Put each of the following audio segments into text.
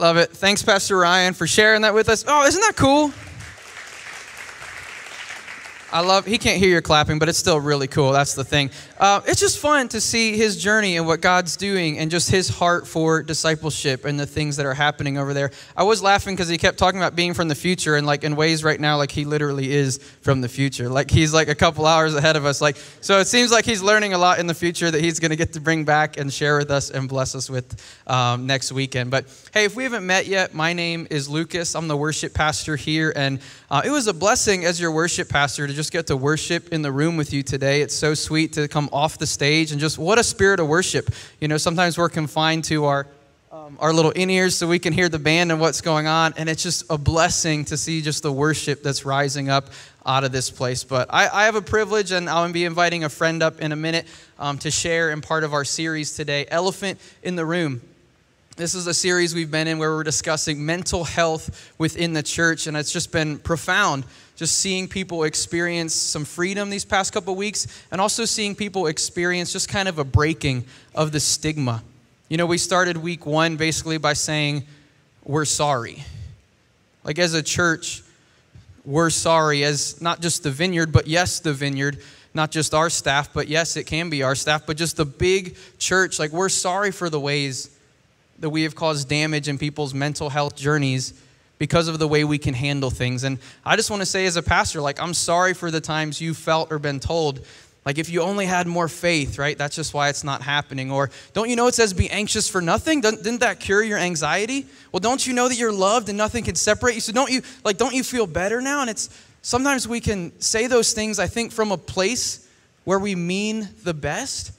Love it. Thanks, Pastor Ryan, for sharing that with us. Oh, isn't that cool? I love, he can't hear your clapping, but it's still really cool. That's the thing. Uh, it's just fun to see his journey and what God's doing and just his heart for discipleship and the things that are happening over there. I was laughing because he kept talking about being from the future and like in ways right now, like he literally is from the future. Like he's like a couple hours ahead of us. Like, so it seems like he's learning a lot in the future that he's going to get to bring back and share with us and bless us with um, next weekend. But hey, if we haven't met yet, my name is Lucas. I'm the worship pastor here. And uh, it was a blessing as your worship pastor to just get to worship in the room with you today. It's so sweet to come off the stage and just what a spirit of worship. You know, sometimes we're confined to our um, our little in ears so we can hear the band and what's going on, and it's just a blessing to see just the worship that's rising up out of this place. But I, I have a privilege, and I'll be inviting a friend up in a minute um, to share in part of our series today, Elephant in the Room. This is a series we've been in where we're discussing mental health within the church, and it's just been profound just seeing people experience some freedom these past couple weeks, and also seeing people experience just kind of a breaking of the stigma. You know, we started week one basically by saying, We're sorry. Like, as a church, we're sorry, as not just the vineyard, but yes, the vineyard not just our staff, but yes, it can be our staff, but just the big church. Like, we're sorry for the ways that we have caused damage in people's mental health journeys because of the way we can handle things. And I just want to say, as a pastor, like, I'm sorry for the times you felt or been told, like, if you only had more faith, right? That's just why it's not happening. Or don't you know it says be anxious for nothing? Didn't that cure your anxiety? Well, don't you know that you're loved and nothing can separate you? So don't you, like, don't you feel better now? And it's sometimes we can say those things, I think, from a place where we mean the best.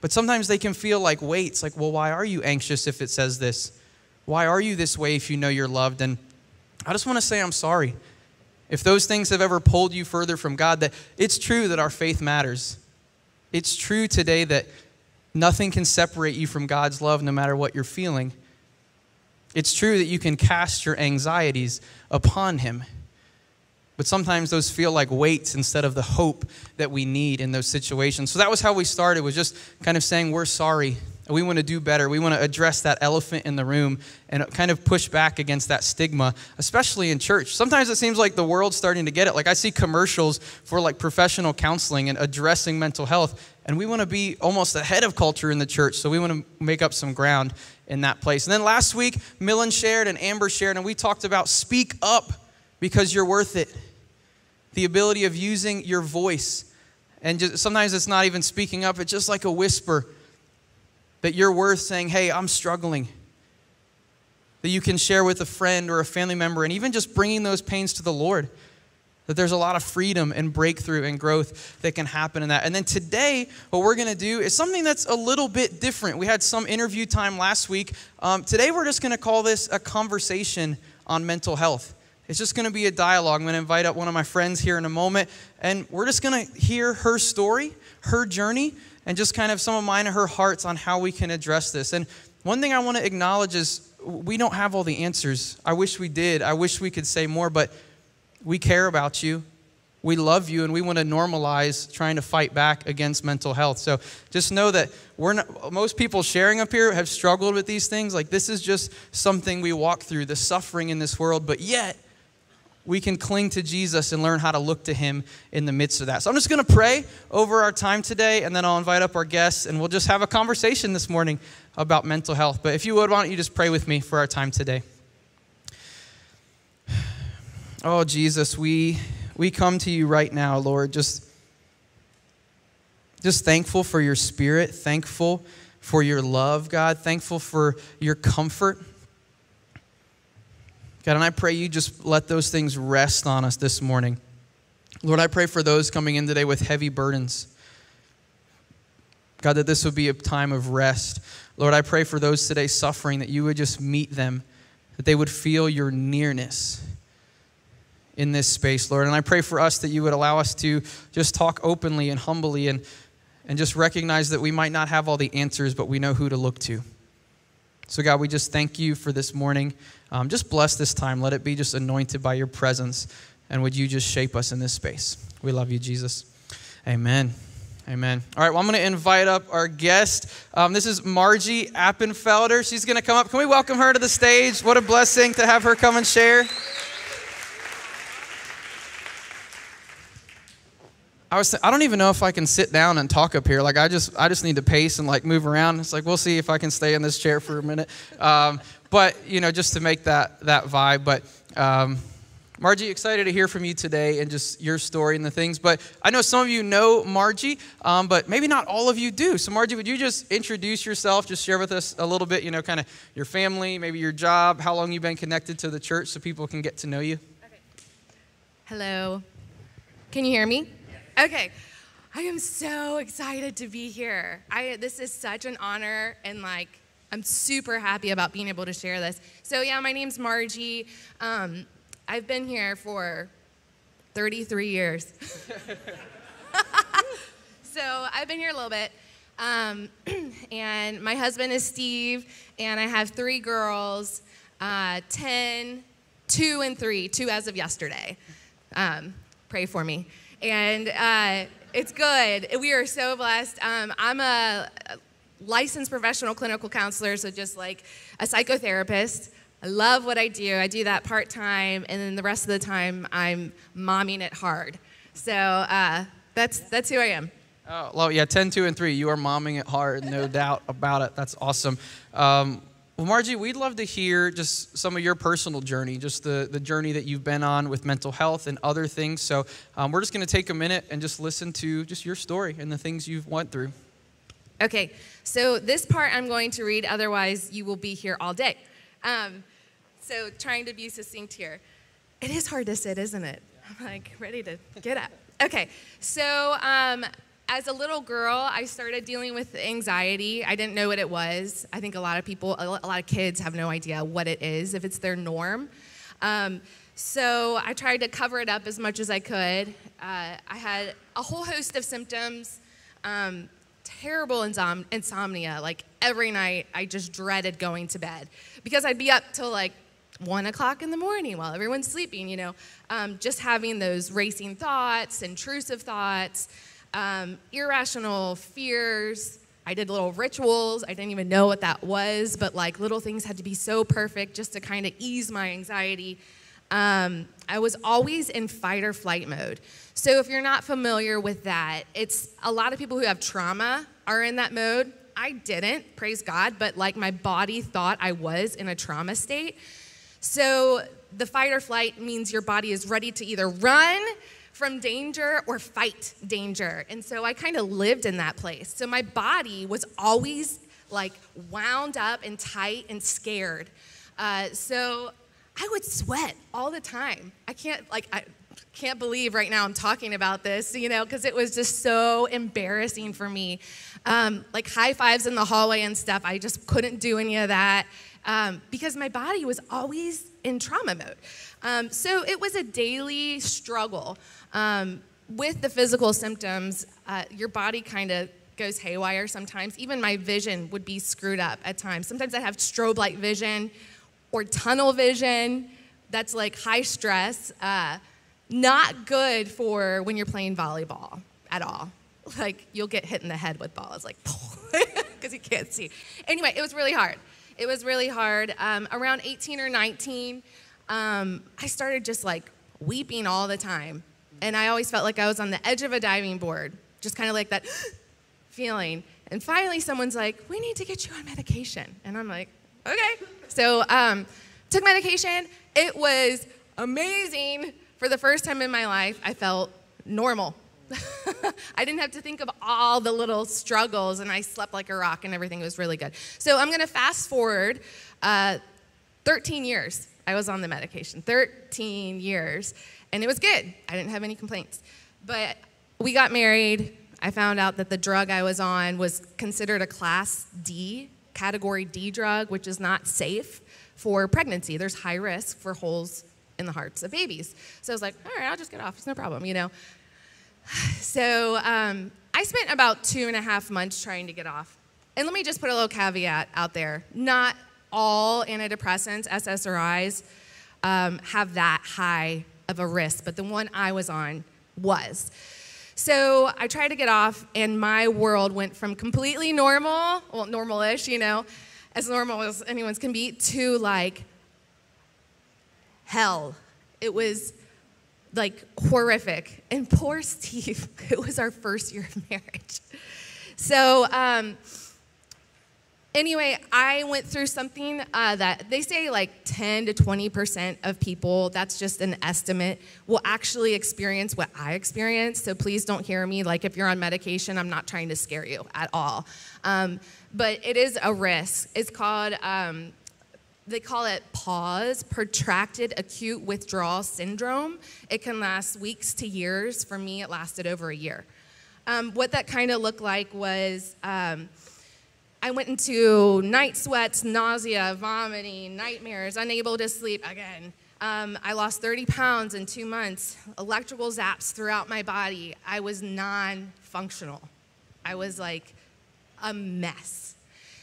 But sometimes they can feel like weights, like, well, why are you anxious if it says this? Why are you this way if you know you're loved? And I just want to say I'm sorry. If those things have ever pulled you further from God, that it's true that our faith matters. It's true today that nothing can separate you from God's love no matter what you're feeling. It's true that you can cast your anxieties upon Him. But sometimes those feel like weights instead of the hope that we need in those situations. So that was how we started, was just kind of saying, We're sorry. We want to do better. We want to address that elephant in the room and kind of push back against that stigma, especially in church. Sometimes it seems like the world's starting to get it. Like I see commercials for like professional counseling and addressing mental health, and we want to be almost ahead of culture in the church. So we want to make up some ground in that place. And then last week, Millen shared and Amber shared, and we talked about speak up because you're worth it. The ability of using your voice. And just, sometimes it's not even speaking up, it's just like a whisper that you're worth saying, hey, I'm struggling. That you can share with a friend or a family member, and even just bringing those pains to the Lord. That there's a lot of freedom and breakthrough and growth that can happen in that. And then today, what we're going to do is something that's a little bit different. We had some interview time last week. Um, today, we're just going to call this a conversation on mental health. It's just going to be a dialogue. I'm going to invite up one of my friends here in a moment, and we're just going to hear her story, her journey, and just kind of some of mine and her hearts on how we can address this. And one thing I want to acknowledge is we don't have all the answers. I wish we did. I wish we could say more, but we care about you. We love you, and we want to normalize trying to fight back against mental health. So just know that we're not, most people sharing up here have struggled with these things. Like this is just something we walk through, the suffering in this world, but yet we can cling to Jesus and learn how to look to Him in the midst of that. So I'm just going to pray over our time today, and then I'll invite up our guests, and we'll just have a conversation this morning about mental health. But if you would, why don't you just pray with me for our time today? Oh, Jesus, we, we come to you right now, Lord, just, just thankful for your spirit, thankful for your love, God, thankful for your comfort. God, and I pray you just let those things rest on us this morning. Lord, I pray for those coming in today with heavy burdens. God, that this would be a time of rest. Lord, I pray for those today suffering that you would just meet them, that they would feel your nearness in this space, Lord. And I pray for us that you would allow us to just talk openly and humbly and, and just recognize that we might not have all the answers, but we know who to look to. So, God, we just thank you for this morning. Um, just bless this time. Let it be just anointed by your presence. And would you just shape us in this space? We love you, Jesus. Amen. Amen. All right, well, I'm going to invite up our guest. Um, this is Marjie Appenfelder. She's going to come up. Can we welcome her to the stage? What a blessing to have her come and share. I was I don't even know if I can sit down and talk up here. Like I just I just need to pace and like move around. It's like we'll see if I can stay in this chair for a minute. Um, but you know, just to make that that vibe. But um, Marjie, excited to hear from you today and just your story and the things. But I know some of you know Marjie, um, but maybe not all of you do. So Marjie, would you just introduce yourself? Just share with us a little bit. You know, kind of your family, maybe your job, how long you've been connected to the church, so people can get to know you. Okay. Hello. Can you hear me? Okay. I am so excited to be here. I, this is such an honor, and like, I'm super happy about being able to share this. So, yeah, my name's Marjie. Um, I've been here for 33 years. so, I've been here a little bit. Um, and my husband is Steve, and I have three girls uh, 10, 2, and 3, 2 as of yesterday. Um, pray for me and uh, it's good. We are so blessed. Um, I'm a licensed professional clinical counselor, so just like a psychotherapist. I love what I do. I do that part time, and then the rest of the time, I'm momming it hard. So uh, that's that's who I am. Oh, well, yeah, 10, 2, and 3. You are momming it hard, no doubt about it. That's awesome. Um, well, Marjie, we'd love to hear just some of your personal journey, just the, the journey that you've been on with mental health and other things. So um, we're just going to take a minute and just listen to just your story and the things you've went through. Okay, so this part I'm going to read, otherwise you will be here all day. Um, so trying to be succinct here. It is hard to sit, isn't it? I'm like ready to get up. Okay, so um, as a little girl, I started dealing with anxiety. I didn't know what it was. I think a lot of people, a lot of kids have no idea what it is, if it's their norm. Um, so I tried to cover it up as much as I could. Uh, I had a whole host of symptoms, um, terrible insom- insomnia. Like every night, I just dreaded going to bed because I'd be up till like one o'clock in the morning while everyone's sleeping, you know, um, just having those racing thoughts, intrusive thoughts um, irrational fears. I did little rituals. I didn't even know what that was, but like little things had to be so perfect just to kind of ease my anxiety. Um, I was always in fight or flight mode. So if you're not familiar with that, it's a lot of people who have trauma are in that mode. I didn't, praise God, but like my body thought I was in a trauma state. So the fight or flight means your body is ready to either run from danger or fight danger. And so I kind of lived in that place. So my body was always like wound up and tight and scared. Uh, so I would sweat all the time. I can't, like, I can't believe right now I'm talking about this, you know, because it was just so embarrassing for me. Um, like high fives in the hallway and stuff, I just couldn't do any of that um, because my body was always in trauma mode. Um, so it was a daily struggle. Um, with the physical symptoms, uh, your body kind of goes haywire sometimes. Even my vision would be screwed up at times. Sometimes I have strobe light vision or tunnel vision. That's like high stress. Uh, not good for when you're playing volleyball at all. Like you'll get hit in the head with balls, like because you can't see. Anyway, it was really hard. It was really hard. Um, around 18 or 19, um, I started just like weeping all the time. And I always felt like I was on the edge of a diving board, just kind of like that feeling. And finally, someone's like, We need to get you on medication. And I'm like, Okay. So, um, took medication. It was amazing. For the first time in my life, I felt normal. I didn't have to think of all the little struggles, and I slept like a rock, and everything was really good. So, I'm going to fast forward uh, 13 years. I was on the medication, 13 years, and it was good. I didn't have any complaints. But we got married. I found out that the drug I was on was considered a class D, category D drug, which is not safe for pregnancy. There's high risk for holes in the hearts of babies. So I was like, all right, I'll just get off. It's no problem, you know. So um, I spent about two and a half months trying to get off. And let me just put a little caveat out there. Not all antidepressants, SSRIs, um, have that high of a risk, but the one I was on was. So I tried to get off, and my world went from completely normal, well, normal ish, you know, as normal as anyone's can be, to like hell. It was like horrific. And poor Steve, it was our first year of marriage. So, um, anyway, I went through something uh, that they say like 10 to 20% of people, that's just an estimate, will actually experience what I experienced. So please don't hear me like if you're on medication, I'm not trying to scare you at all. Um, but it is a risk. It's called, um, they call it PAWS, protracted acute withdrawal syndrome. It can last weeks to years. For me, it lasted over a year. Um, what that kind of looked like was, um, I went into night sweats, nausea, vomiting, nightmares, unable to sleep again. Um, I lost 30 pounds in two months, electrical zaps throughout my body. I was non functional. I was like a mess.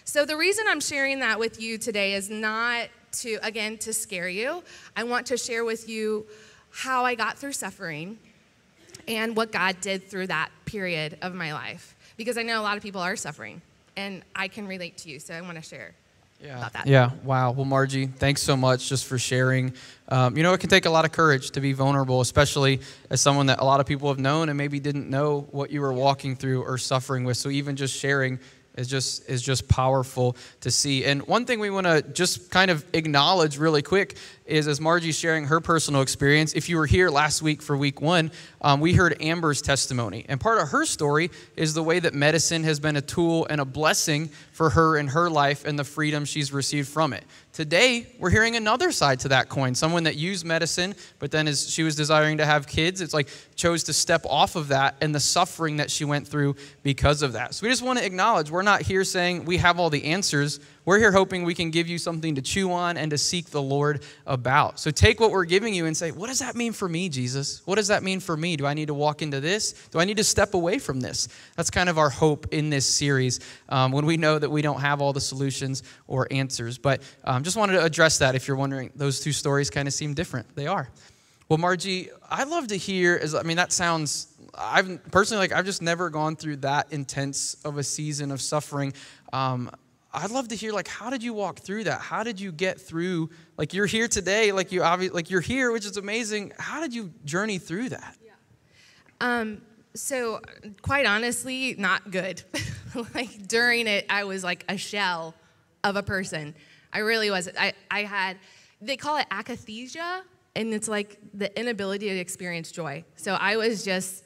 So, the reason I'm sharing that with you today is not to, again, to scare you. I want to share with you how I got through suffering and what God did through that period of my life. Because I know a lot of people are suffering and I can relate to you, so I want to share. Yeah. Yeah. Wow. Well, Marjie, thanks so much just for sharing. Um, you know, it can take a lot of courage to be vulnerable, especially as someone that a lot of people have known and maybe didn't know what you were walking through or suffering with. So even just sharing is just is just powerful to see. And one thing we want to just kind of acknowledge really quick is as Marjie's sharing her personal experience. If you were here last week for week one, um, we heard Amber's testimony, and part of her story is the way that medicine has been a tool and a blessing for her in her life and the freedom she's received from it. Today, we're hearing another side to that coin. Someone that used medicine, but then as she was desiring to have kids, it's like chose to step off of that and the suffering that she went through because of that. So we just want to acknowledge we're not here saying we have all the answers. We're here hoping we can give you something to chew on and to seek the Lord about. So take what we're giving you and say, what does that mean for me, Jesus? What does that mean for me? Do I need to walk into this? Do I need to step away from this? That's kind of our hope in this series um, when we know that we don't have all the solutions or answers. But um, just wanted to address that if you're wondering, those two stories kind of seem different. They are. Well, Marjie, I'd love to hear, is, I mean, that sounds I've personally like I've just never gone through that intense of a season of suffering. Um, I'd love to hear like how did you walk through that? How did you get through like you're here today, like you obviously like you're here, which is amazing. How did you journey through that? Yeah. Um, so quite honestly, not good. like during it, I was like a shell of a person. I really was. I, I had they call it akathisia, and it's like the inability to experience joy. So I was just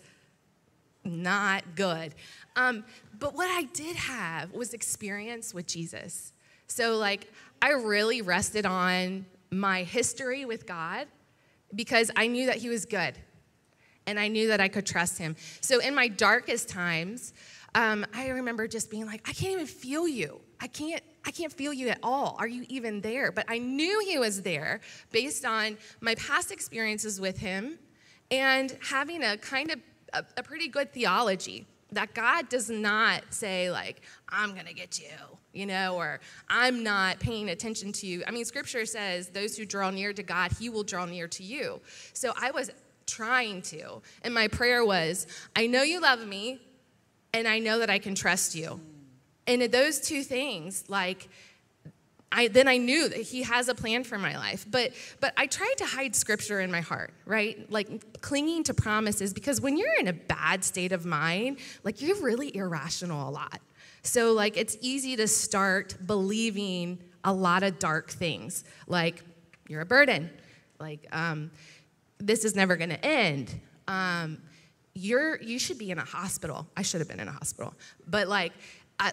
not good. Um, but what I did have was experience with Jesus. So, like, I really rested on my history with God because I knew that He was good and I knew that I could trust Him. So, in my darkest times, um, I remember just being like, I can't even feel you. I can't. I can't feel you at all. Are you even there? But I knew he was there based on my past experiences with him and having a kind of a, a pretty good theology that God does not say, like, I'm going to get you, you know, or I'm not paying attention to you. I mean, scripture says, those who draw near to God, he will draw near to you. So I was trying to. And my prayer was, I know you love me, and I know that I can trust you. And those two things, like, I, then I knew that he has a plan for my life. But, but I tried to hide scripture in my heart, right? Like clinging to promises, because when you're in a bad state of mind, like you're really irrational a lot. So, like, it's easy to start believing a lot of dark things, like you're a burden, like um, this is never to end. Um, you're you should be in a hospital. I should have been in a hospital, but like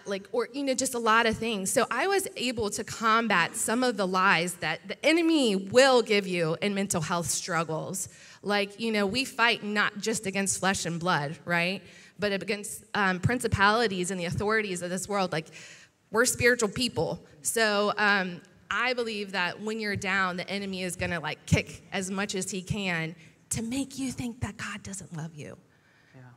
like or you know just a lot of things. So i was able to combat some of the lies that the enemy will give you in mental health struggles. Like you know we fight not just against flesh and blood right? But against um, principalities and the authorities of this world. Like we're spiritual people. So um, i believe that when you're down the enemy is going to like kick as much as he can to make you think that god doesn't love you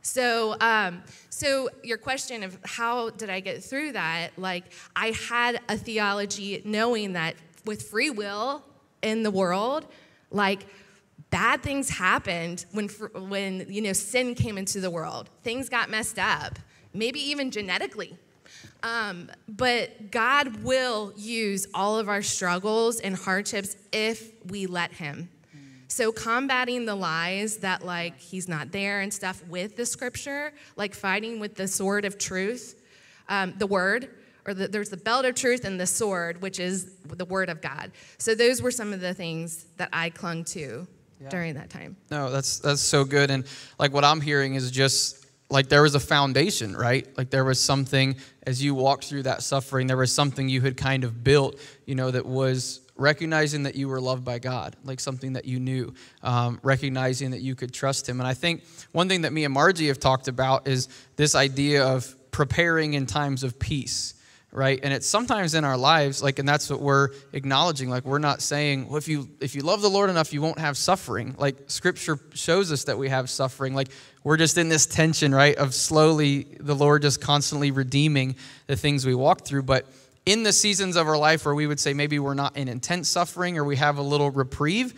so, um, so your question of how did I get through that? Like, I had a theology knowing that with free will in the world, like bad things happened when, when you know, sin came into the world. Things got messed up, maybe even genetically. Um, but God will use all of our struggles and hardships if we let Him. So, combating the lies that, like, He's not there and stuff with the scripture, like fighting with the sword of truth, um, the word, or the, there's the belt of truth and the sword, which is the word of God. So, those were some of the things that I clung to yeah. during that time. No, that's that's so good. And like what I'm hearing is just like there was a foundation, right? Like there was something as you walked through that suffering, there was something you had kind of built, you know, that was recognizing that you were loved by God, like something that you knew, um, recognizing that you could trust Him. And I think one thing that me and Marjie have talked about is this idea of preparing in times of peace right? And it's sometimes in our lives like and that's what we're acknowledging. Like we're not saying well if you if you love the lord enough you won't have suffering. Like scripture shows us that we have suffering. Like we're just in this tension right of slowly the lord just constantly redeeming the things we walk through. But in the seasons of our life where we would say maybe we're not in intense suffering or we have a little reprieve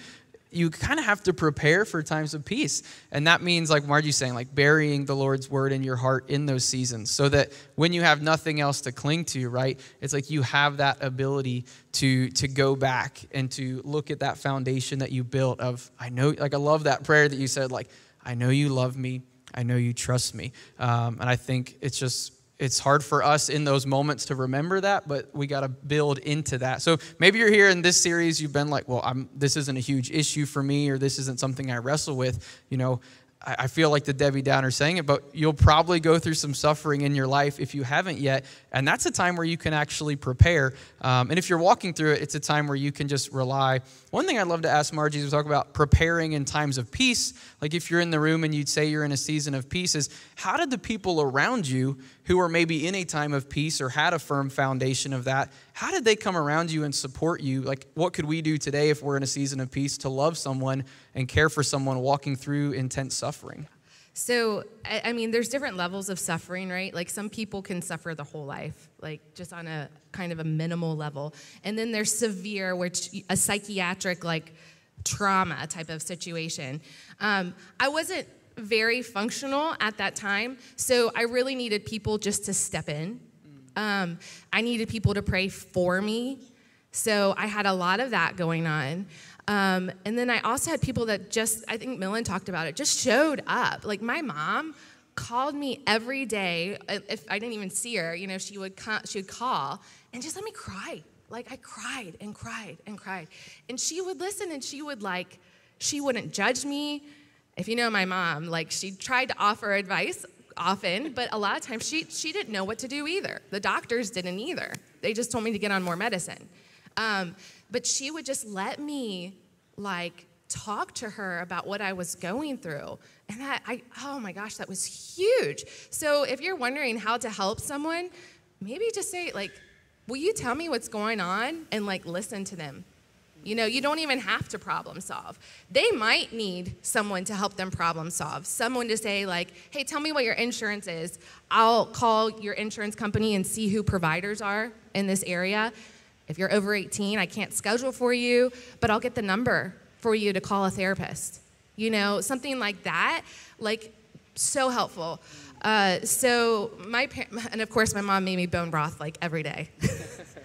you kind of have to prepare for times of peace. And that means, like Marjie's saying, like burying the Lord's word in your heart in those seasons so that when you have nothing else to cling to, right, it's like you have that ability to, to go back and to look at that foundation that you built of, I know, like I love that prayer that you said, like, I know you love me. I know you trust me. Um, and I think it's just it's hard for us in those moments to remember that, but we got to build into that. So maybe you're here in this series, you've been like, well, I'm, this isn't a huge issue for me, or this isn't something I wrestle with. You know, I feel like the Debbie Downer saying it, but you'll probably go through some suffering in your life if you haven't yet. And that's a time where you can actually prepare. Um, and if you're walking through it, it's a time where you can just rely. One thing I'd love to ask Marjie is talk about preparing in times of peace. Like if you're in the room and you'd say you're in a season of peace, is how did the people around you who are maybe in a time of peace or had a firm foundation of that, how did they come around you and support you? Like, what could we do today if we're in a season of peace to love someone and care for someone walking through intense suffering? So, I mean, there's different levels of suffering, right? Like, some people can suffer the whole life, like just on a kind of a minimal level. And then there's severe, which a psychiatric, like, trauma type of situation. Um, I wasn't very functional at that time, so I really needed people just to step in. Um, I needed people to pray for me. So I had a lot of that going on. Um, and then I also had people that just, I think Millen talked about it, just showed up. Like my mom called me every day. If I didn't even see her, you know, she would, she would call and just let me cry. Like I cried and cried and cried. And she would listen and she would like, she wouldn't judge me. If you know my mom, like she tried to offer advice often, but a lot of times she, she didn't know what to do either. The doctors didn't either. They just told me to get on more medicine. Um, but she would just let me like talk to her about what I was going through. And I, I, oh my gosh, that was huge. So if you're wondering how to help someone, maybe just say, like, will you tell me what's going on? And like listen to them. You know, you don't even have to problem solve. They might need someone to help them problem solve. Someone to say, like, hey, tell me what your insurance is. I'll call your insurance company and see who providers are in this area. If you're over 18, I can't schedule for you, but I'll get the number for you to call a therapist. You know, something like that, like so helpful. Uh, so my parents, and of course my mom made me bone broth like every day.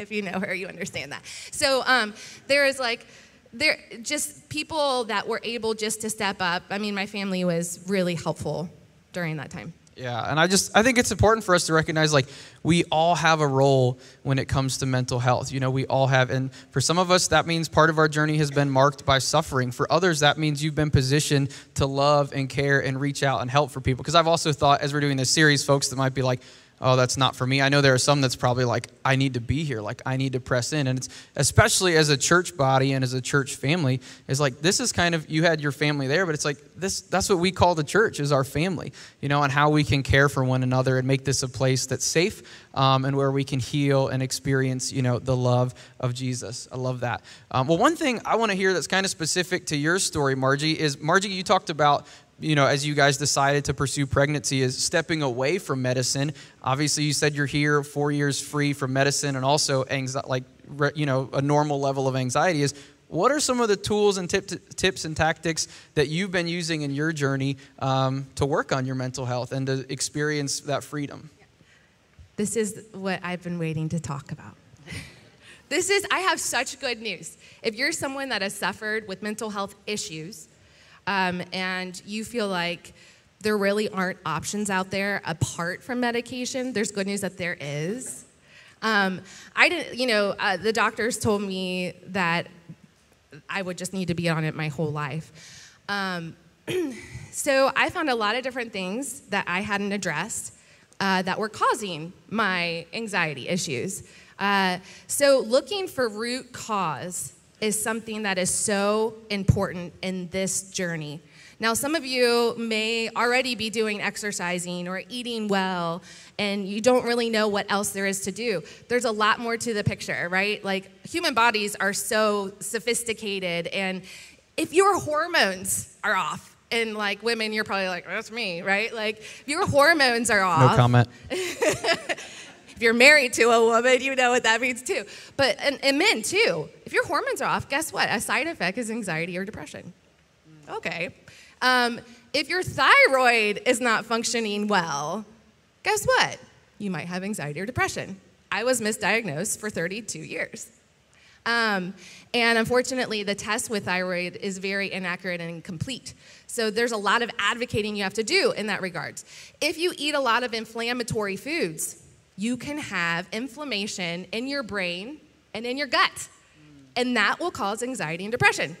if you know her, you understand that. So um, there is like, there just people that were able just to step up. I mean, my family was really helpful during that time. Yeah, and I just I think it's important for us to recognize like we all have a role when it comes to mental health. You know, we all have and for some of us that means part of our journey has been marked by suffering. For others that means you've been positioned to love and care and reach out and help for people because I've also thought as we're doing this series folks that might be like oh, that's not for me. I know there are some that's probably like, I need to be here, like I need to press in. And it's especially as a church body and as a church family, is like this is kind of you had your family there, but it's like this that's what we call the church is our family, you know, and how we can care for one another and make this a place that's safe um, and where we can heal and experience, you know, the love of Jesus. I love that. Um, well, one thing I want to hear that's kind of specific to your story, Marjie, is Marjie, you talked about you know, as you guys decided to pursue pregnancy is stepping away from medicine. Obviously, you said you're here four years free from medicine and also anxiety, like, you know, a normal level of anxiety is what are some of the tools and tip, tips and tactics that you've been using in your journey um, to work on your mental health and to experience that freedom? This is what I've been waiting to talk about. this is, I have such good news. If you're someone that has suffered with mental health issues um, and you feel like there really aren't options out there apart from medication, there's good news that there is. Um, I didn't, you know, uh, the doctors told me that I would just need to be on it my whole life. Um, so I found a lot of different things that I hadn't addressed uh, that were causing my anxiety issues. Uh, so looking for root cause is something that is so important in this journey. Now, some of you may already be doing exercising or eating well, and you don't really know what else there is to do. There's a lot more to the picture, right? Like, human bodies are so sophisticated, and if your hormones are off, and like women, you're probably like, that's me, right? Like, if your hormones are off. No comment. if you're married to a woman, you know what that means too. But, and, and men too. If your hormones are off, guess what? A side effect is anxiety or depression. Okay. Um, if your thyroid is not functioning well, guess what? You might have anxiety or depression. I was misdiagnosed for 32 years. Um, and unfortunately, the test with thyroid is very inaccurate and incomplete. So there's a lot of advocating you have to do in that regards. If you eat a lot of inflammatory foods, you can have inflammation in your brain and in your gut. And that will cause anxiety and depression.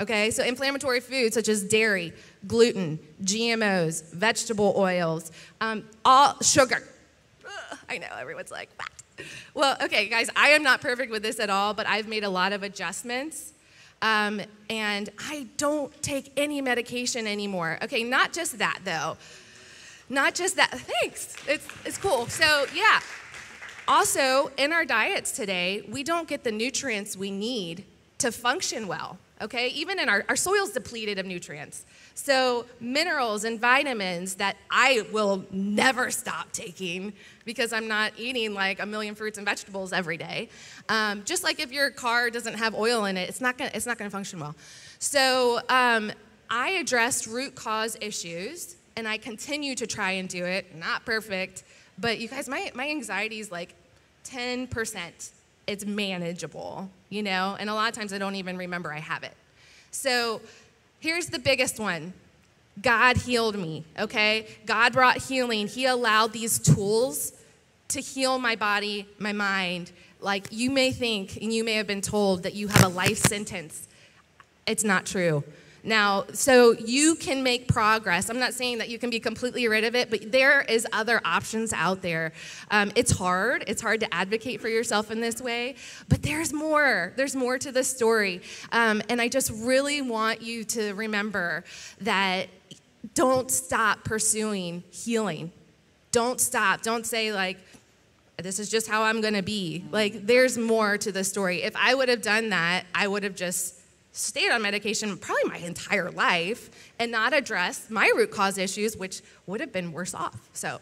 Okay, so inflammatory foods such as dairy, gluten, GMOs, vegetable oils, um, all sugar. Ugh, I know everyone's like, what? Well, okay, guys, I am not perfect with this at all, but I've made a lot of adjustments. Um, and I don't take any medication anymore. Okay, not just that though. Not just that. Thanks. It's, it's cool. So, yeah. Also, in our diets today, we don't get the nutrients we need to function well okay? Even in our, our soil's depleted of nutrients. So, minerals and vitamins that I will never stop taking because I'm not eating like a million fruits and vegetables every day. Um, just like if your car doesn't have oil in it, it's not gonna, it's not gonna function well. So, um, I addressed root cause issues and I continue to try and do it. Not perfect, but you guys, my, my anxiety is like 10% it's manageable, you know? And a lot of times I don't even remember I have it. So here's the biggest one God healed me, okay? God brought healing. He allowed these tools to heal my body, my mind. Like you may think, and you may have been told that you have a life sentence. It's not true. Now, so you can make progress. I'm not saying that you can be completely rid of it, but there is other options out there. Um, it's hard. It's hard to advocate for yourself in this way, but there's more. There's more to the story. Um, and I just really want you to remember that don't stop pursuing healing. Don't stop. Don't say, like, this is just how I'm going to be. Like, there's more to the story. If I would have done that, I would have just stayed on medication probably my entire life and not address my root cause issues, which would have been worse off. So,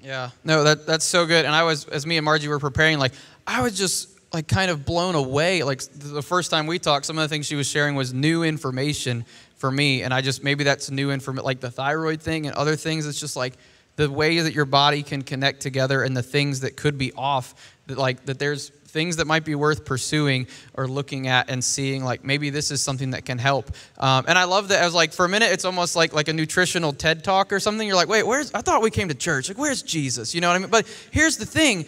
yeah, no, that that's so good. And I was, as me and Marjie were preparing, like I was just like kind of blown away. Like the first time we talked, some of the things she was sharing was new information for me, and I just maybe that's new information, like the thyroid thing and other things. It's just like the way that your body can connect together and the things that could be off. That like that there's things that might be worth pursuing or looking at and seeing like maybe this is something that can help. Um, and i love that as like for a minute it's almost like like a nutritional ted talk or something. You're like wait where's i thought we came to church. Like where's jesus? You know what i mean? But here's the thing.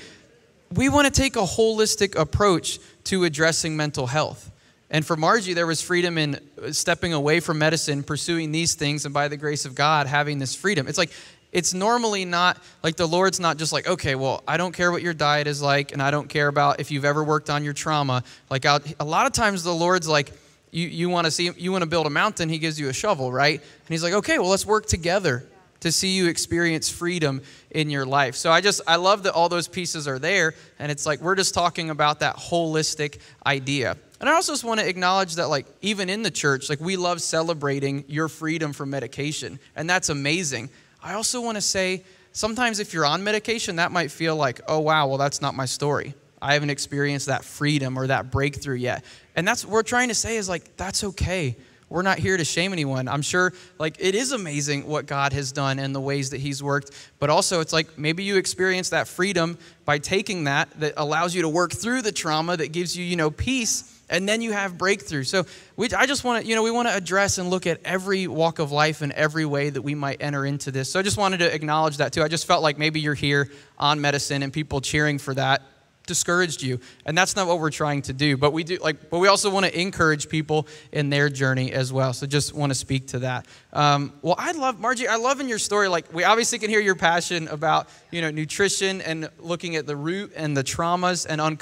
We want to take a holistic approach to addressing mental health. And for Marjie, there was freedom in stepping away from medicine, pursuing these things, and by the grace of God, having this freedom. It's like it's normally not like the Lord's not just like, okay, well, I don't care what your diet is like, and I don't care about if you've ever worked on your trauma. Like, I'll, a lot of times the Lord's like, you, you want to see, you want to build a mountain, He gives you a shovel, right? And He's like, okay, well, let's work together to see you experience freedom in your life. So I just, I love that all those pieces are there, and it's like we're just talking about that holistic idea. And I also just want to acknowledge that, like, even in the church, like, we love celebrating your freedom from medication, and that's amazing. I also want to say sometimes if you're on medication, that might feel like, oh, wow, well, that's not my story. I haven't experienced that freedom or that breakthrough yet. And that's what we're trying to say is like, that's okay. We're not here to shame anyone. I'm sure like it is amazing what God has done and the ways that he's worked, but also it's like maybe you experience that freedom by taking that that allows you to work through the trauma that gives you, you know, peace and then you have breakthrough. So we, I just want to, you know, we want to address and look at every walk of life and every way that we might enter into this. So I just wanted to acknowledge that too. I just felt like maybe you're here on medicine and people cheering for that discouraged you and that's not what we're trying to do but we do like but we also want to encourage people in their journey as well so just want to speak to that um, well i love marjie i love in your story like we obviously can hear your passion about you know nutrition and looking at the root and the traumas and un-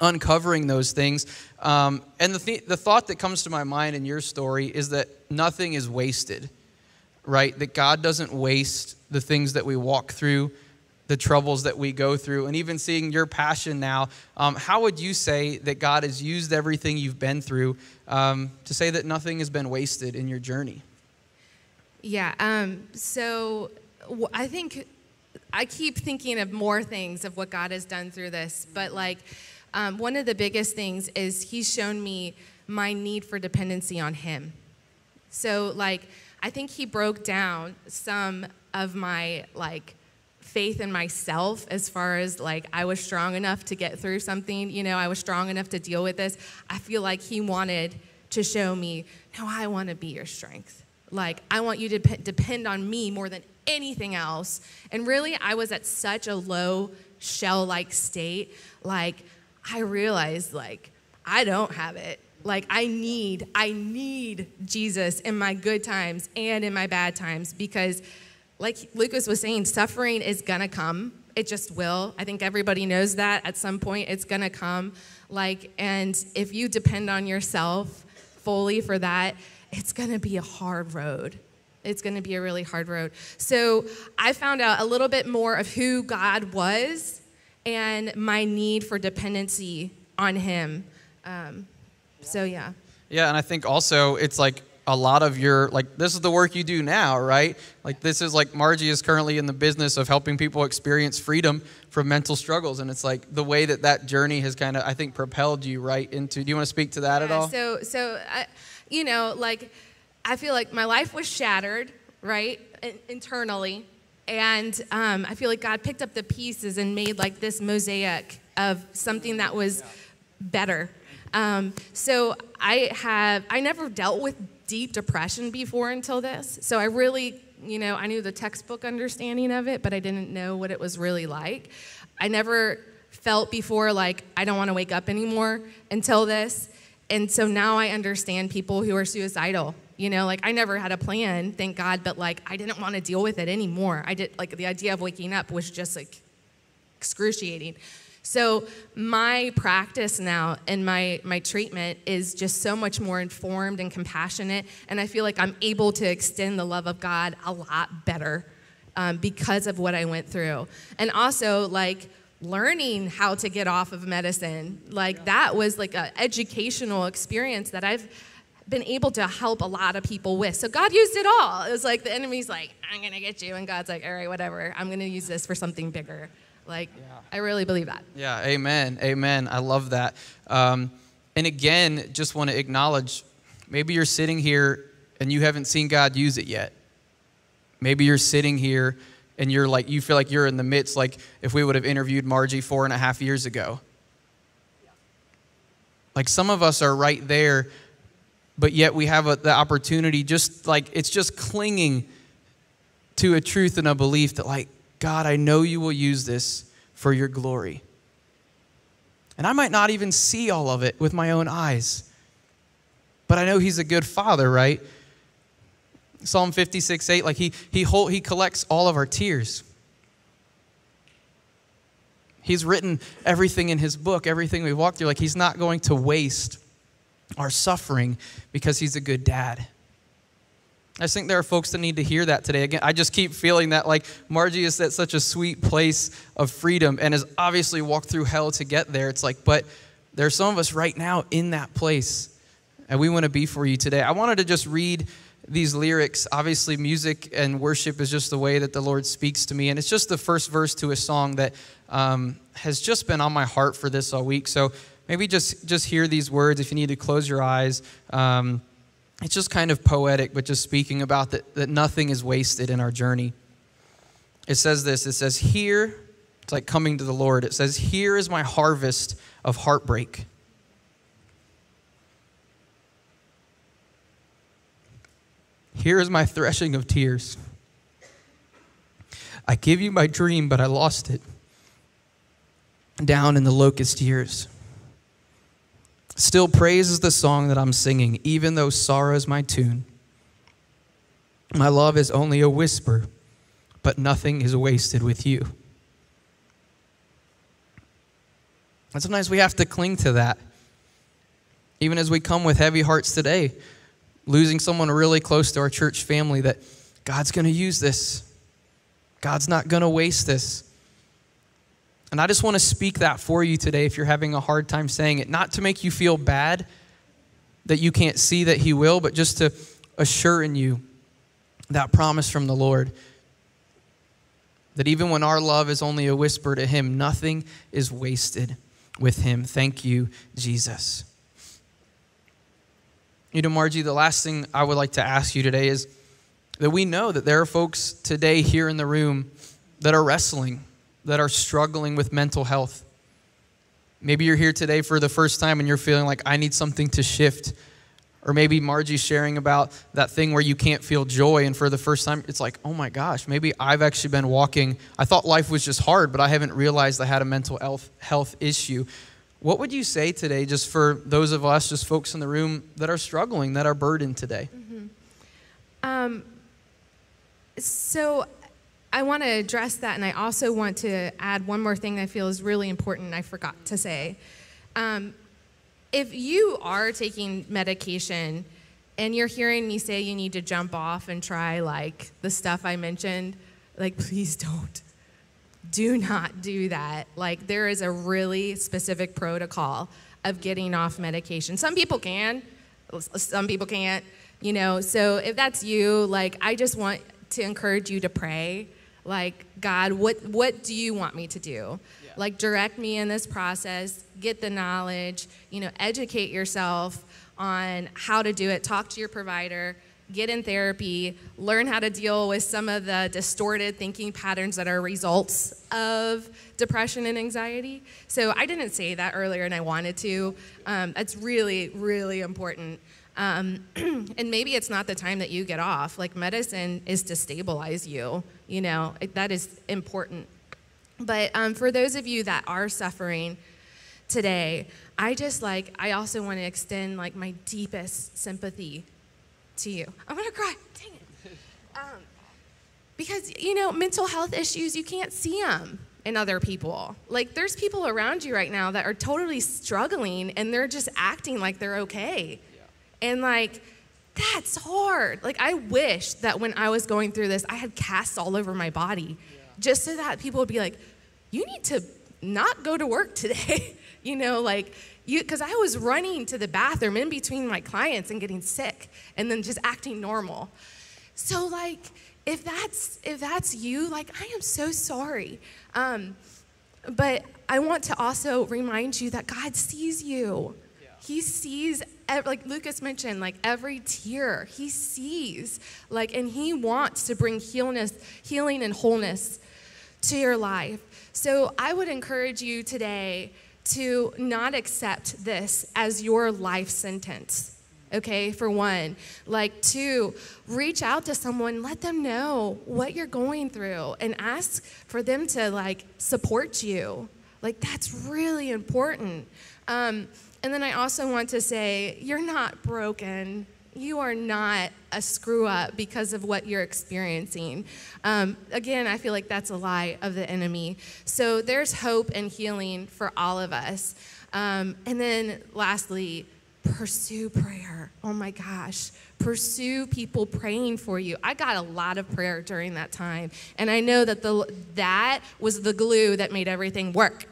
uncovering those things um, and the, th- the thought that comes to my mind in your story is that nothing is wasted right that god doesn't waste the things that we walk through the troubles that we go through, and even seeing your passion now, um, how would you say that God has used everything you've been through um, to say that nothing has been wasted in your journey? Yeah, um, so I think I keep thinking of more things of what God has done through this, but like um, one of the biggest things is He's shown me my need for dependency on Him. So, like, I think He broke down some of my, like, faith in myself as far as like I was strong enough to get through something, you know, I was strong enough to deal with this. I feel like he wanted to show me, no, I want to be your strength. Like, I want you to depend on me more than anything else. And really, I was at such a low shell like state. Like, I realized, like, I don't have it. Like, I need, I need Jesus in my good times and in my bad times because like Lucas was saying, suffering is gonna come. It just will. I think everybody knows that at some point it's gonna come. Like, and if you depend on yourself fully for that, it's gonna be a hard road. It's gonna be a really hard road. So I found out a little bit more of who God was and my need for dependency on Him. Um, so, yeah. Yeah, and I think also it's like a lot of your like this is the work you do now right like this is like marjie is currently in the business of helping people experience freedom from mental struggles and it's like the way that that journey has kind of i think propelled you right into do you want to speak to that yeah, at all so so I, you know like i feel like my life was shattered right internally and um, i feel like god picked up the pieces and made like this mosaic of something that was better um, so I have I never dealt with deep depression before until this. So I really, you know, I knew the textbook understanding of it, but I didn't know what it was really like. I never felt before like I don't want to wake up anymore until this. And so now I understand people who are suicidal. You know, like I never had a plan, thank God, but like I didn't want to deal with it anymore. I did like the idea of waking up was just like excruciating. So my practice now and my, my treatment is just so much more informed and compassionate. And I feel like I'm able to extend the love of God a lot better um, because of what I went through. And also, like, learning how to get off of medicine like yeah. that was like an educational experience that i've been able to help a lot of people with so god used it all it was like the enemy's like i'm gonna get you and god's like all right whatever i'm gonna use this for something bigger like, yeah. I really believe that. Yeah, amen. Amen. I love that. Um, and again, just want to acknowledge maybe you're sitting here and you haven't seen God use it yet. Maybe you're sitting here and you're like, you feel like you're in the midst, like if we would have interviewed Marjie four and a half years ago. Like some of us are right there, but yet we have a, the opportunity, just like it's just clinging to a truth and a belief that, like, God, I know you will use this for your glory. And I might not even see all of it with my own eyes, but I know He's a good Father, right? Psalm 56 8, like He, he, hold, he collects all of our tears. He's written everything in His book, everything we've walked through. Like He's not going to waste our suffering because He's a good dad. I think there are folks that need to hear that today. Again, I just keep feeling that like Marjie is at such a sweet place of freedom and has obviously walked through hell to get there. It's like, but there's some of us right now in that place, and we want to be for you today. I wanted to just read these lyrics. Obviously, music and worship is just the way that the Lord speaks to me. And it's just the first verse to a song that um, has just been on my heart for this all week. So maybe just, just hear these words if you need to close your eyes. Um, it's just kind of poetic, but just speaking about that, that nothing is wasted in our journey. It says this it says, Here, it's like coming to the Lord. It says, Here is my harvest of heartbreak. Here is my threshing of tears. I give you my dream, but I lost it down in the locust years. Still, praise is the song that I'm singing, even though sorrow is my tune. My love is only a whisper, but nothing is wasted with you. And sometimes we have to cling to that. Even as we come with heavy hearts today, losing someone really close to our church family, that God's going to use this. God's not going to waste this. And I just want to speak that for you today if you're having a hard time saying it, not to make you feel bad that you can't see that He will, but just to assure in you that promise from the Lord that even when our love is only a whisper to Him, nothing is wasted with Him. Thank you, Jesus. You know, Marjie, the last thing I would like to ask you today is that we know that there are folks today here in the room that are wrestling that are struggling with mental health. Maybe you're here today for the first time and you're feeling like I need something to shift. Or maybe Marjie's sharing about that thing where you can't feel joy, and for the first time, it's like, oh my gosh, maybe I've actually been walking. I thought life was just hard, but I haven't realized I had a mental health, health issue. What would you say today, just for those of us, just folks in the room that are struggling, that are burdened today? Mm-hmm. Um, so I want to address that, and I also want to add one more thing that I feel is really important I forgot to say. Um, if you are taking medication and you're hearing me say you need to jump off and try like the stuff I mentioned, like please don't. Do not do that. Like there is a really specific protocol of getting off medication. Some people can, some people can't, you know. So if that's you, like I just want to encourage you to pray like god what what do you want me to do? Yeah. like direct me in this process get the knowledge you know educate yourself on how to do it talk to your provider get in therapy learn how to deal with some of the distorted thinking patterns that are results of depression and anxiety. So i didn't say that earlier and i wanted to. Um, that's really really important um, and maybe it's not the time that you get off. Like medicine is to stabilize you, you know, that is important. But um, for those of you that are suffering today, I just like, I also want to extend like my deepest sympathy to you. I'm going to cry. Dang it. Um, because, you know, mental health issues, you can't see them in other people. Like, there's people around you right now that are totally struggling and they're just acting like they're okay. And like, that's hard. Like, I wish that when I was going through this, I had casts all over my body yeah. just so that people would be like, you need to not go to work today. you know, like, you, because I was running to the bathroom in between my clients and getting sick and then just acting normal. So, like, if that's if that's you, like, I am so sorry. Um, but I want to also remind you that God sees you. Yeah. He sees like Lucas mentioned, like every tear he sees, like, and he wants to bring healness, healing and wholeness to your life. So I would encourage you today to not accept this as your life sentence. Okay, for one. Like, two, reach out to someone, let them know what you're going through, and ask for them to like support you. Like, that's really important. Um, and then I also want to say, you're not broken. You are not a screw up because of what you're experiencing. Um, again, I feel like that's a lie of the enemy. So there's hope and healing for all of us. Um, and then lastly, pursue prayer. Oh my gosh. Pursue people praying for you. I got a lot of prayer during that time. And I know that the, that was the glue that made everything work.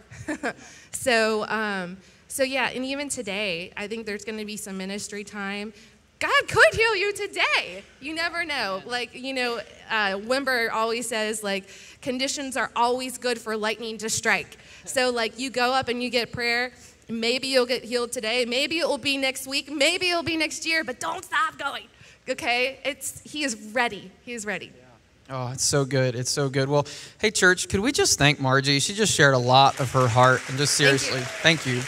so, um, so, yeah, and even today, I think there's going to be some ministry time. God could heal you today. You never know. Like, you know, uh, Wimber always says, like, conditions are always good for lightning to strike. So, like, you go up and you get prayer. Maybe you'll get healed today. Maybe it will be next week. Maybe it'll be next year, but don't stop going. Okay? It's, he is ready. He is ready. Oh, it's so good. It's so good. Well, hey, church, could we just thank Marjie? She just shared a lot of her heart. And just seriously, thank you.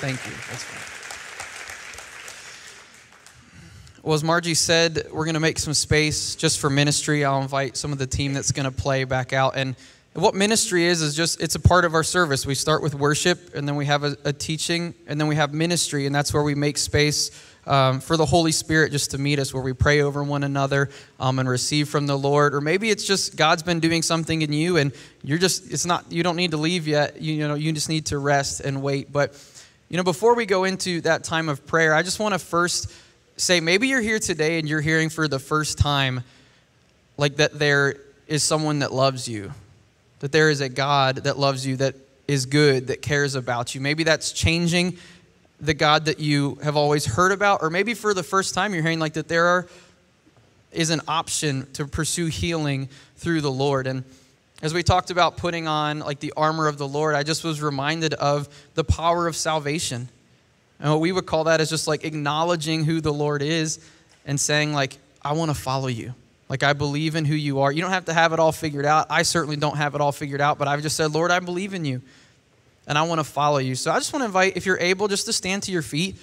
Thank you. That's fine. Well, as Marjie said, we're going to make some space just for ministry. I'll invite some of the team that's going to play back out. And what ministry is, is just, it's a part of our service. We start with worship, and then we have a, a teaching, and then we have ministry, and that's where we make space um, for the Holy Spirit just to meet us, where we pray over one another um, and receive from the Lord. Or maybe it's just God's been doing something in you, and you're just, it's not, you don't need to leave yet. You, you know, you just need to rest and wait. But, you know, before we go into that time of prayer, I just want to first say maybe you're here today and you're hearing for the first time like that there is someone that loves you, that there is a God that loves you, that is good, that cares about you. Maybe that's changing the God that you have always heard about, or maybe for the first time you're hearing like that there are, is an option to pursue healing through the Lord. And as we talked about putting on like the armor of the Lord, I just was reminded of the power of salvation and what we would call that is just like acknowledging who the Lord is and saying, like, I want to follow you. Like, I believe in who you are. You don't have to have it all figured out. I certainly don't have it all figured out, but I've just said, Lord, I believe in you and I want to follow you. So I just want to invite, if you're able, just to stand to your feet.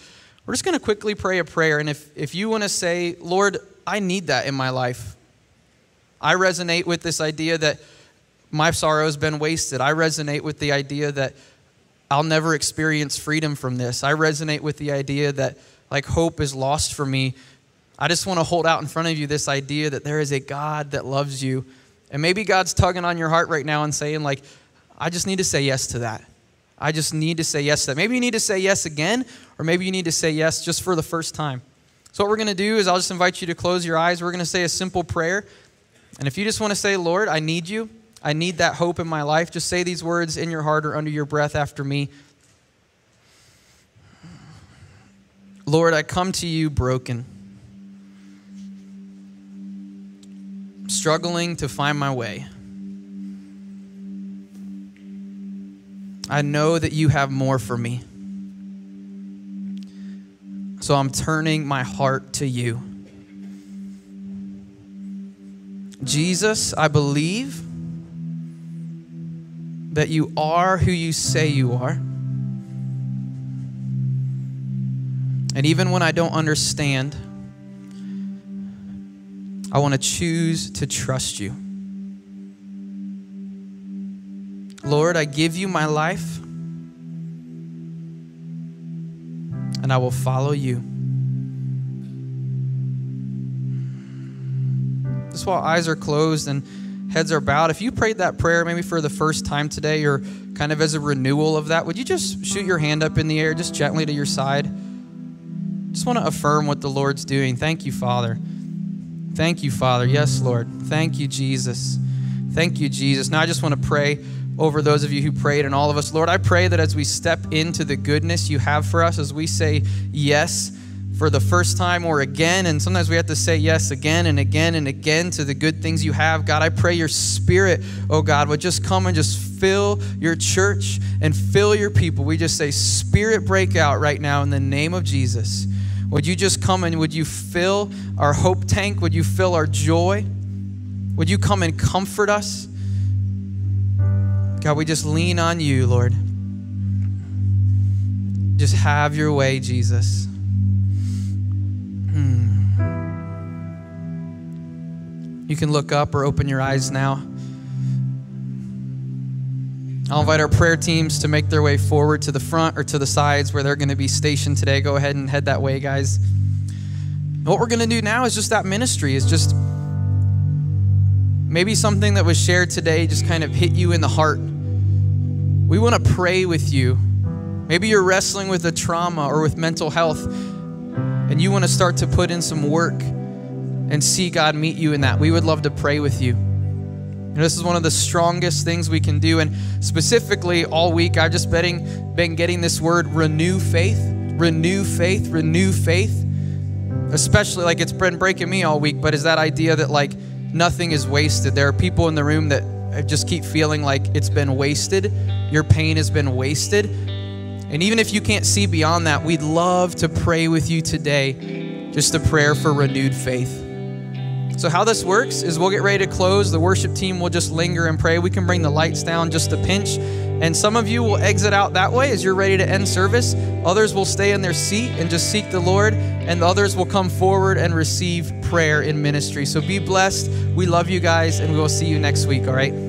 We're just going to quickly pray a prayer. And if, if you want to say, Lord, I need that in my life, I resonate with this idea that my sorrow has been wasted. I resonate with the idea that I'll never experience freedom from this. I resonate with the idea that like hope is lost for me. I just want to hold out in front of you this idea that there is a God that loves you. And maybe God's tugging on your heart right now and saying, like, I just need to say yes to that. I just need to say yes to that. Maybe you need to say yes again, or maybe you need to say yes just for the first time. So, what we're going to do is I'll just invite you to close your eyes. We're going to say a simple prayer. And if you just want to say, Lord, I need you, I need that hope in my life. Just say these words in your heart or under your breath after me. Lord, I come to you broken, struggling to find my way. I know that you have more for me. So I'm turning my heart to you. Jesus, I believe that you are who you say you are. And even when I don't understand, I want to choose to trust you. Lord, I give you my life, and I will follow you. Just while eyes are closed and heads are bowed. If you prayed that prayer maybe for the first time today or kind of as a renewal of that, would you just shoot your hand up in the air just gently to your side? Just want to affirm what the Lord's doing. Thank you, Father. Thank you, Father. Yes, Lord. Thank you, Jesus. Thank you, Jesus. Now I just want to pray over those of you who prayed and all of us. Lord, I pray that as we step into the goodness you have for us, as we say yes, for the first time or again. And sometimes we have to say yes again and again and again to the good things you have. God, I pray your spirit, oh God, would just come and just fill your church and fill your people. We just say, Spirit, break out right now in the name of Jesus. Would you just come and would you fill our hope tank? Would you fill our joy? Would you come and comfort us? God, we just lean on you, Lord. Just have your way, Jesus. Hmm. You can look up or open your eyes now. I'll invite our prayer teams to make their way forward to the front or to the sides where they're going to be stationed today. Go ahead and head that way, guys. What we're going to do now is just that ministry, is just maybe something that was shared today just kind of hit you in the heart. We want to pray with you. Maybe you're wrestling with a trauma or with mental health, and you want to start to put in some work and see God meet you in that. We would love to pray with you. This is one of the strongest things we can do. And specifically, all week, I've just been, been getting this word renew faith. renew faith, renew faith. Especially like it's been breaking me all week, but is that idea that like nothing is wasted. There are people in the room that just keep feeling like it's been wasted. Your pain has been wasted. And even if you can't see beyond that, we'd love to pray with you today, just a prayer for renewed faith. So, how this works is we'll get ready to close. The worship team will just linger and pray. We can bring the lights down just a pinch. And some of you will exit out that way as you're ready to end service. Others will stay in their seat and just seek the Lord. And others will come forward and receive prayer in ministry. So be blessed. We love you guys, and we will see you next week, all right?